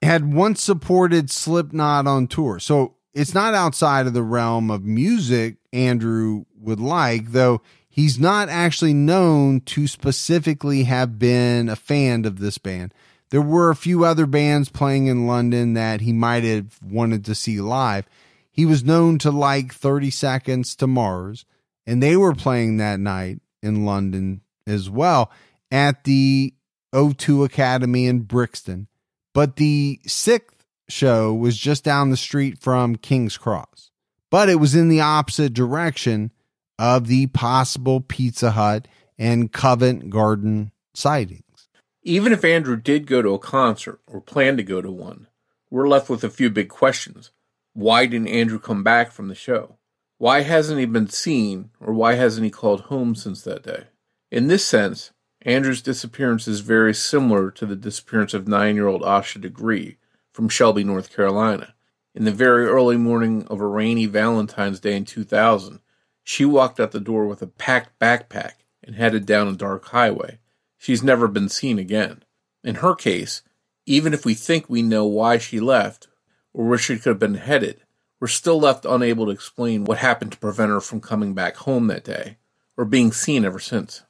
had once supported Slipknot on tour. So it's not outside of the realm of music Andrew would like, though he's not actually known to specifically have been a fan of this band. There were a few other bands playing in London that he might have wanted to see live. He was known to like 30 Seconds to Mars, and they were playing that night in London as well at the O2 Academy in Brixton. But the SikTh show was just down the street from King's Cross, but it was in the opposite direction of the possible Pizza Hut and Covent Garden sightings. Even if Andrew did go to a concert or plan to go to one, we're left with a few big questions. Why didn't Andrew come back from the show? Why hasn't he been seen, or why hasn't he called home since that day? In this sense, Andrew's disappearance is very similar to the disappearance of nine year old Asha Degree from Shelby, North Carolina. In the very early morning of a rainy Valentine's Day in 2000, she walked out the door with a packed backpack and headed down a dark highway. She's never been seen again. In her case, even if we think we know why she left or where she could have been headed, we're still left unable to explain what happened to prevent her from coming back home that day or being seen ever since.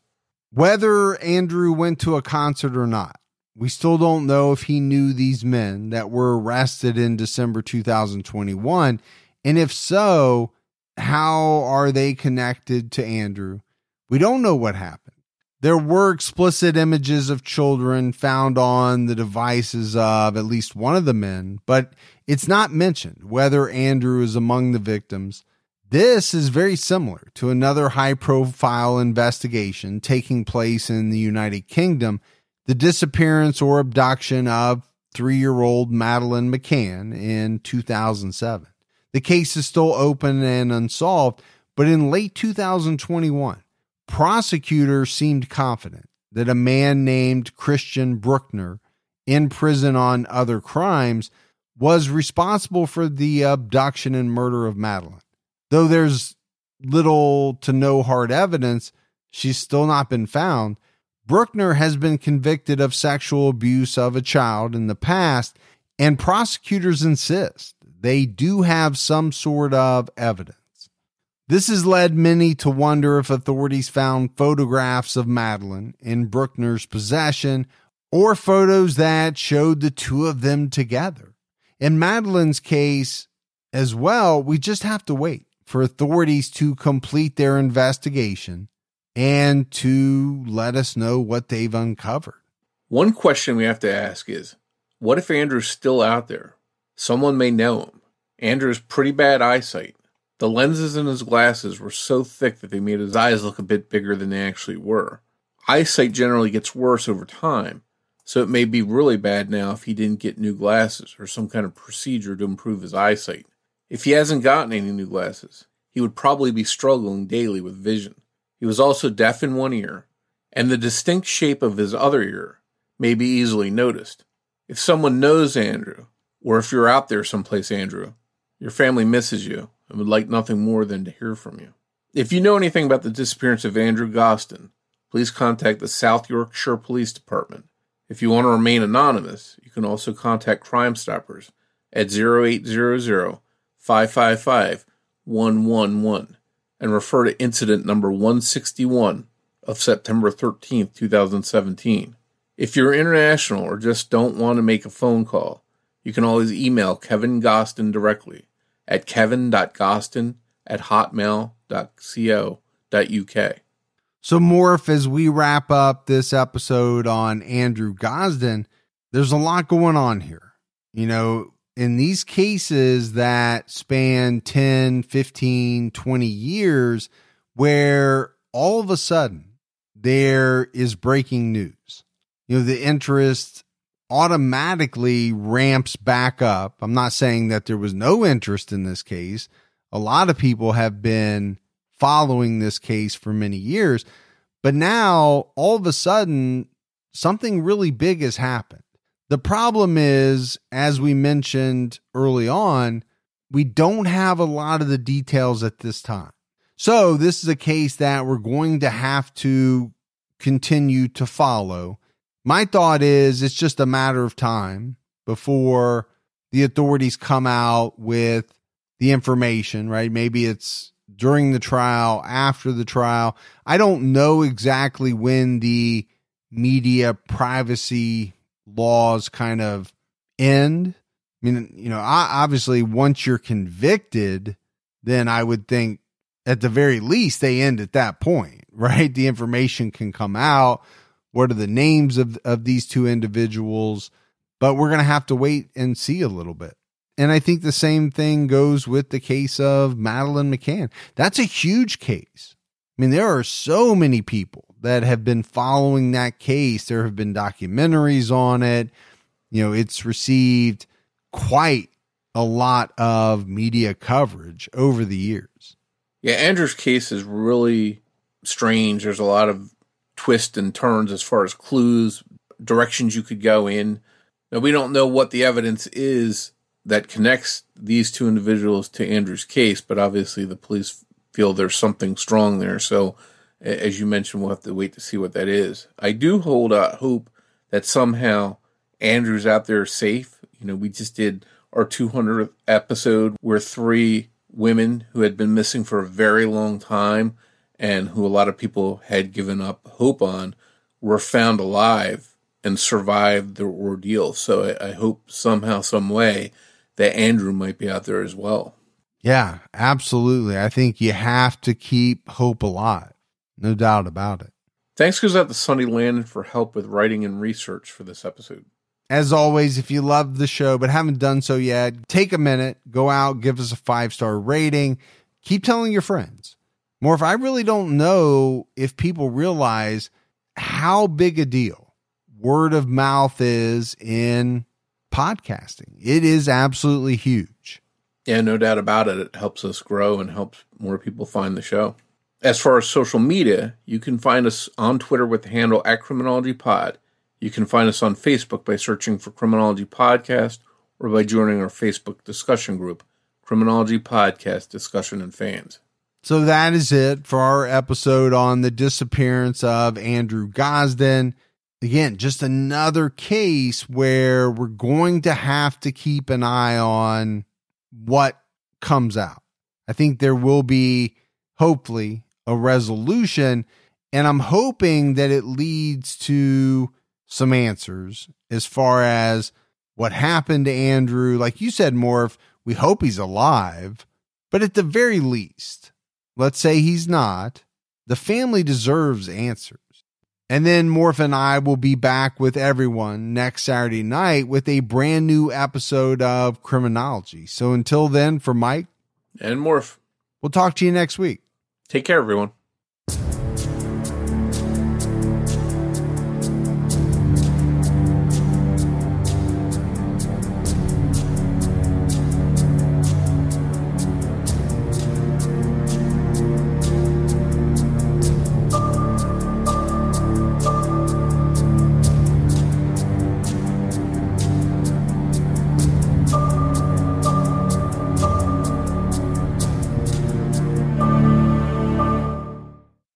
Whether Andrew went to a concert or not, we still don't know if he knew these men that were arrested in December 2021. And if so, how are they connected to Andrew? We don't know what happened. There were explicit images of children found on the devices of at least one of the men, but it's not mentioned whether Andrew is among the victims. This is very similar to another high profile investigation taking place in the United Kingdom the disappearance or abduction of three year old Madeleine McCann in 2007. The case is still open and unsolved, but in late 2021, prosecutors seemed confident that a man named Christian Bruckner, in prison on other crimes, was responsible for the abduction and murder of Madeleine. Though there's little to no hard evidence, she's still not been found. Bruckner has been convicted of sexual abuse of a child in the past, and prosecutors insist they do have some sort of evidence. This has led many to wonder if authorities found photographs of Madeleine in Bruckner's possession or photos that showed the two of them together. In Madeleine's case as well, we just have to wait for authorities to complete their investigation and to let us know what they've uncovered. One question we have to ask is what if Andrew's still out there? Someone may know him. Andrew's pretty bad eyesight. The lenses in his glasses were so thick that they made his eyes look a bit bigger than they actually were. eyesight generally gets worse over time, so it may be really bad now if he didn't get new glasses or some kind of procedure to improve his eyesight. If he hasn't gotten any new glasses, he would probably be struggling daily with vision. He was also deaf in one ear, and the distinct shape of his other ear may be easily noticed. If someone knows Andrew, or if you're out there someplace, Andrew, your family misses you and would like nothing more than to hear from you. If you know anything about the disappearance of Andrew Gosden, please contact the South Yorkshire Police Department. If you want to remain anonymous, you can also contact Crime Stoppers at 0800 555 111 and refer to incident number 161 of September 13th, 2017. If you're international or just don't want to make a phone call, you can always email Kevin Gosden directly at kevin.gosden at hotmail.co.uk. So, Morph, as we wrap up this episode on Andrew Gosden, there's a lot going on here. You know, in these cases that span 10, 15, 20 years, where all of a sudden there is breaking news. You know, the interest automatically ramps back up. I'm not saying that there was no interest in this case. A lot of people have been following this case for many years, but now all of a sudden something really big has happened. The problem is, as we mentioned early on, we don't have a lot of the details at this time. So, this is a case that we're going to have to continue to follow. My thought is it's just a matter of time before the authorities come out with the information, right? Maybe it's during the trial, after the trial. I don't know exactly when the media privacy laws kind of end. I mean, you know, obviously, once you're convicted, then I would think at the very least they end at that point, right? The information can come out. What are the names of, of these two individuals? But we're going to have to wait and see a little bit. And I think the same thing goes with the case of Madeleine McCann. That's a huge case. I mean, there are so many people that have been following that case. There have been documentaries on it. You know, it's received quite a lot of media coverage over the years. Yeah, Andrew's case is really strange. There's a lot of twists and turns as far as clues, directions you could go in. Now, we don't know what the evidence is that connects these two individuals to Andrew's case, but obviously the police feel there's something strong there. So, as you mentioned, we'll have to wait to see what that is. I do hold out hope that somehow Andrew's out there safe. You know, we just did our 200th episode where three women who had been missing for a very long time and who a lot of people had given up hope on were found alive and survived the ordeal. So I, I hope somehow, some way, that Andrew might be out there as well. Yeah, absolutely. I think you have to keep hope alive. No doubt about it. Thanks goes out to Sunny Landon for help with writing and research for this episode. As always, if you love the show but haven't done so yet, take a minute, go out, give us a five star rating, keep telling your friends. Morph I really don't know if people realize how big a deal word of mouth is in podcasting. It is absolutely huge. Yeah, no doubt about it. It helps us grow and helps more people find the show. As far as social media, you can find us on Twitter with the handle at Criminology Pod you can find us on Facebook by searching for Criminology Podcast or by joining our Facebook discussion group, Criminology Podcast Discussion and Fans. So that is it for our episode on the disappearance of Andrew Gosden. Again, just another case where we're going to have to keep an eye on what comes out. I think there will be, hopefully, a resolution. And I'm hoping that it leads to some answers as far as what happened to Andrew. Like you said, Morph, we hope he's alive, but at the very least, let's say he's not, the family deserves answers. And then Morph and I will be back with everyone next Saturday night with a brand new episode of Criminology. So until then, for Mike and Morph, we'll talk to you next week. Take care, everyone.